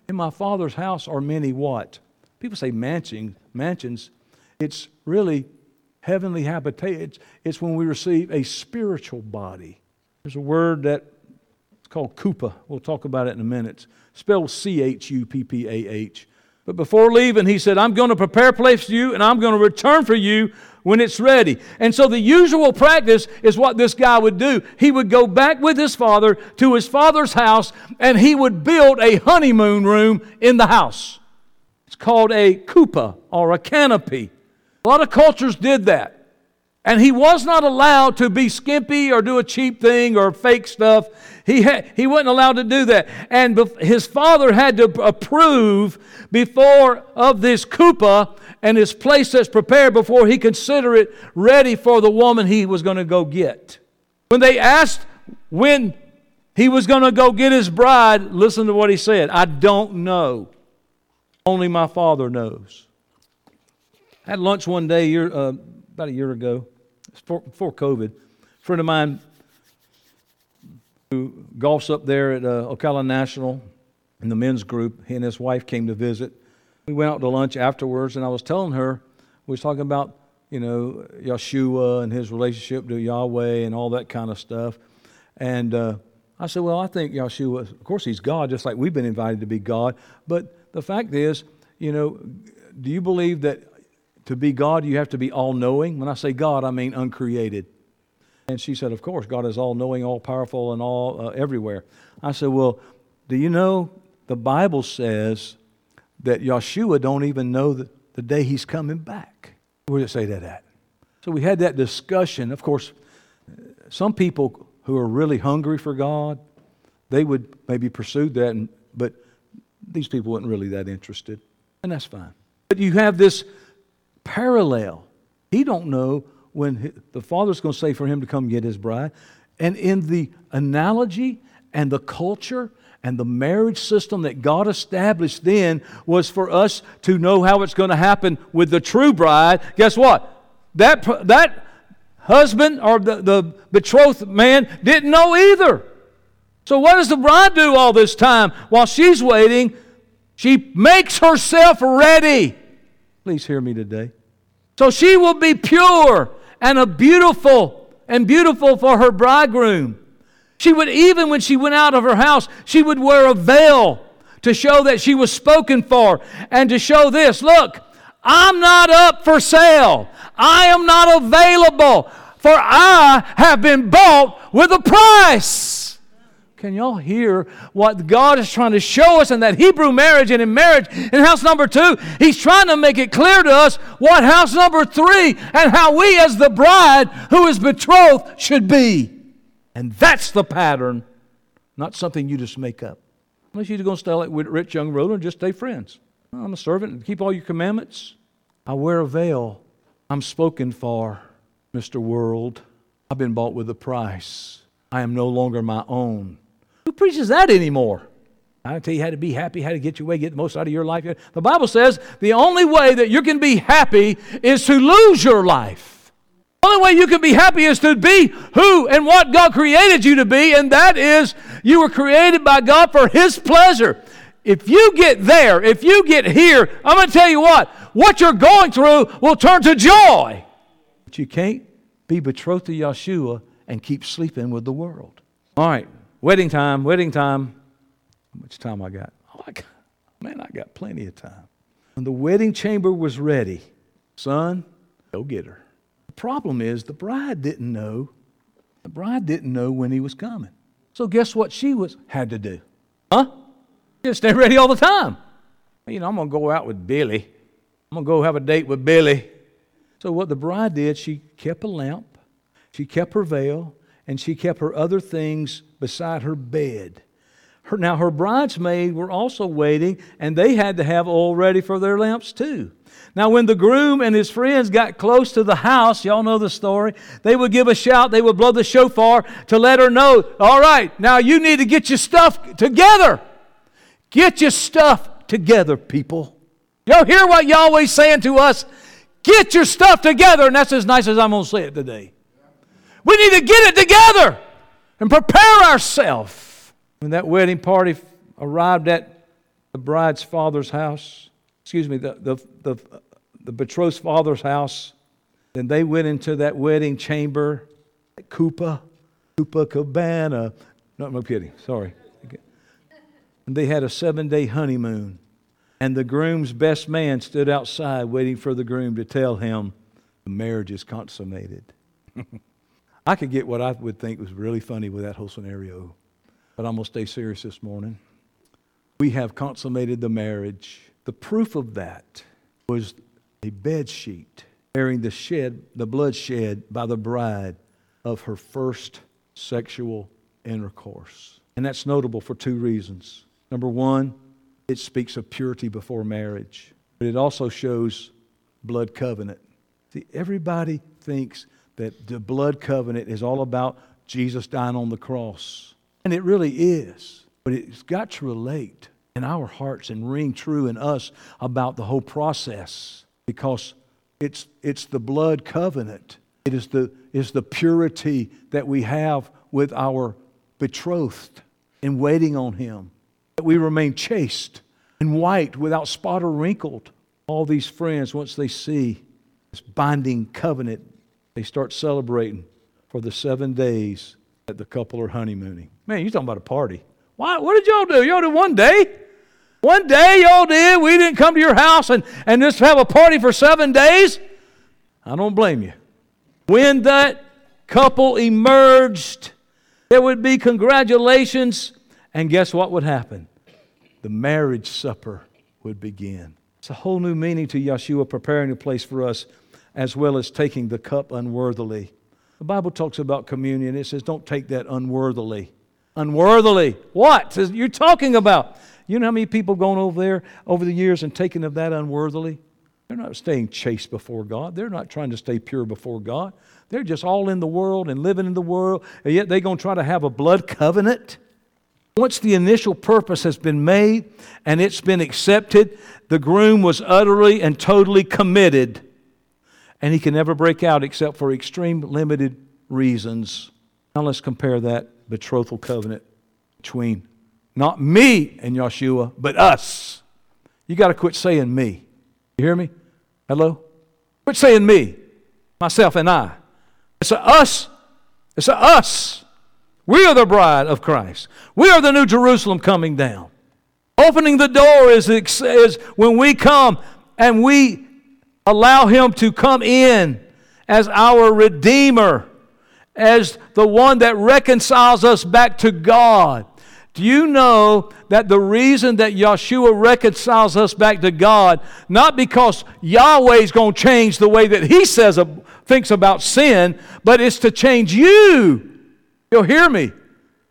In my father's house are many what? People say mansions. mansions. It's really heavenly habitation. It's, it's when we receive a spiritual body. There's a word that it's called chuppah. We'll talk about it in a minute. Spelled C H U P P A H. But before leaving, he said, I'm going to prepare a place for you and I'm going to return for you when it's ready. And so the usual practice is what this guy would do. He would go back with his father to his father's house and he would build a honeymoon room in the house. It's called a chuppah or a canopy. A lot of cultures did that. And he was not allowed to be skimpy or do a cheap thing or fake stuff. He, had, he wasn't allowed to do that. And his father had to approve before of this chuppah and his place that's prepared before he consider it ready for the woman he was going to go get. When they asked when he was going to go get his bride, listen to what he said I don't know. Only my father knows. I had lunch one day year, uh, about a year ago before, COVID. A friend of mine who golfs up there at uh, Ocala National in the men's group, he and his wife came to visit. We went out to lunch afterwards, and I was telling her, we was talking about, you know, Yeshua and his relationship to Yahweh and all that kind of stuff. And uh, I said, well, I think Yeshua, of course, he's God, just like we've been invited to be God. But the fact is, you know, do you believe that to be God, you have to be all knowing. When I say God, I mean uncreated. And she said, Of course, God is all knowing, all powerful, and all uh, everywhere. I said, Well, do you know the Bible says that Yeshua don't even know the, the day he's coming back? Where did it say that at? So we had that discussion. Of course, some people who are really hungry for God, they would maybe pursue that, and, but these people weren't really that interested, and that's fine. But you have this parallel. He don't know when the father's going to say for him to come get his bride. And in the analogy and the culture and the marriage system that God established then was for us to know how it's going to happen with the true bride. Guess what? That, that husband or the, the betrothed man didn't know either. So, what does the bride do all this time while she's waiting? She makes herself ready. Please hear me today. So she will be pure and a beautiful and beautiful for her bridegroom. She would, even when she went out of her house, she would wear a veil to show that she was spoken for and to show this look, I'm not up for sale. I am not available, for I have been bought with a price. Can y'all hear what God is trying to show us in that Hebrew marriage and in marriage in house number two? He's trying to make it clear to us what house number three and how we, as the bride who is betrothed, should be. And that's the pattern, not something you just make up. Unless you're going to stay like rich young ruler and just stay friends. I'm a servant and keep all your commandments. I wear a veil. I'm spoken for, Mr. World. I've been bought with a price. I am no longer my own. Who preaches that anymore? I tell you how to be happy, how to get your way, get the most out of your life. The Bible says the only way that you can be happy is to lose your life. Only way you can be happy is to be who and what God created you to be, and that is you were created by God for His pleasure. If you get there, if you get here, I'm going to tell you what, what you're going through will turn to joy. But you can't be betrothed to Yeshua and keep sleeping with the world. All right, Wedding time, wedding time. How much time I got? Oh, I got, man, I got plenty of time. When the wedding chamber was ready, son, go get her. Problem is the bride didn't know. The bride didn't know when he was coming. So guess what she was had to do? Huh? Just stay ready all the time. You know, I'm gonna go out with Billy. I'm gonna go have a date with Billy. So what the bride did, she kept a lamp, she kept her veil, and she kept her other things beside her bed. Her, now, her bridesmaids were also waiting, and they had to have oil ready for their lamps too. Now, when the groom and his friends got close to the house, y'all know the story, they would give a shout, they would blow the shofar to let her know, all right, now you need to get your stuff together. Get your stuff together, people. Y'all hear what Yahweh's saying to us? Get your stuff together, and that's as nice as I'm going to say it today. We need to get it together and prepare ourselves. When that wedding party arrived at the bride's father's house, excuse me, the, the, the, the betrothed's father's house, then they went into that wedding chamber, Kupa, Kupa Cabana. No, I'm kidding, sorry. And they had a seven day honeymoon. And the groom's best man stood outside waiting for the groom to tell him the marriage is consummated. I could get what I would think was really funny with that whole scenario, but I'm going to stay serious this morning. We have consummated the marriage. The proof of that was a bed sheet bearing the shed, the blood shed by the bride of her first sexual intercourse. And that's notable for two reasons. Number one, it speaks of purity before marriage, but it also shows blood covenant. See, everybody thinks that the blood covenant is all about Jesus dying on the cross. And it really is. But it's got to relate in our hearts and ring true in us about the whole process because it's, it's the blood covenant. It is the, is the purity that we have with our betrothed in waiting on Him. That we remain chaste and white without spot or wrinkled. All these friends, once they see this binding covenant they start celebrating for the seven days that the couple are honeymooning. Man, you're talking about a party. Why, what did y'all do? Y'all did one day? One day y'all did. We didn't come to your house and, and just have a party for seven days. I don't blame you. When that couple emerged, there would be congratulations, and guess what would happen? The marriage supper would begin. It's a whole new meaning to Yeshua preparing a place for us as well as taking the cup unworthily. The Bible talks about communion. It says, don't take that unworthily. Unworthily. What? You're talking about. You know how many people gone over there over the years and taken of that unworthily? They're not staying chaste before God. They're not trying to stay pure before God. They're just all in the world and living in the world, and yet they're going to try to have a blood covenant. Once the initial purpose has been made and it's been accepted, the groom was utterly and totally committed and he can never break out except for extreme limited reasons. Now let's compare that betrothal covenant between not me and Yeshua, but us. You got to quit saying me. You hear me? Hello? Quit saying me, myself, and I. It's a us. It's a us. We are the bride of Christ. We are the new Jerusalem coming down. Opening the door is, is when we come and we allow Him to come in as our Redeemer as the one that reconciles us back to God. Do you know that the reason that Yeshua reconciles us back to God, not because Yahweh is going to change the way that He says thinks about sin, but it's to change you. You'll hear me.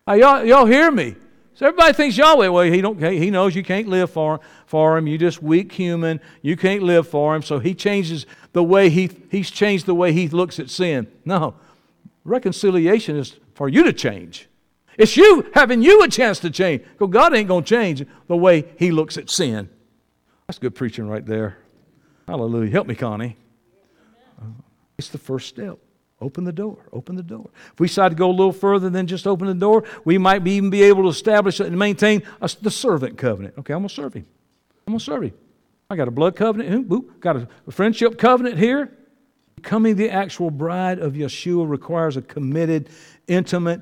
Y'all, y'all hear me. So everybody thinks Yahweh, well, he, don't, he knows you can't live for, for him. You're just weak human. You can't live for him. So he changes the way he, he's changed the way he looks at sin. No. Reconciliation is for you to change. It's you having you a chance to change. Because God ain't going to change the way he looks at sin. That's good preaching right there. Hallelujah. Help me, Connie. It's the first step. Open the door. Open the door. If we decide to go a little further than just open the door, we might be, even be able to establish and maintain a, the servant covenant. Okay, I'm going to serve him. I'm going to serve him. I got a blood covenant. Hmm, boop, got a friendship covenant here. Becoming the actual bride of Yeshua requires a committed, intimate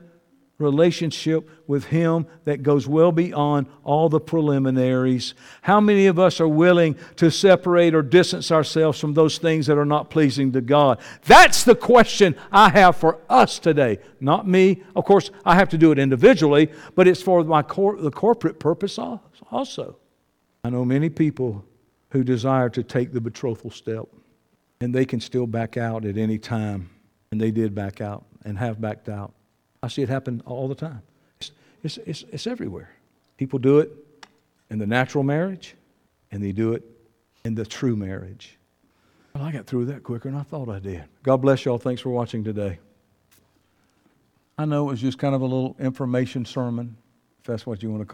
relationship with Him that goes well beyond all the preliminaries. How many of us are willing to separate or distance ourselves from those things that are not pleasing to God? That's the question I have for us today. Not me. Of course, I have to do it individually, but it's for my cor- the corporate purpose also. I know many people who desire to take the betrothal step, and they can still back out at any time. And they did back out and have backed out. I see it happen all the time. It's, it's, it's, it's everywhere. People do it in the natural marriage, and they do it in the true marriage. Well, I got through that quicker than I thought I did. God bless y'all. Thanks for watching today. I know it was just kind of a little information sermon, if that's what you want to call it.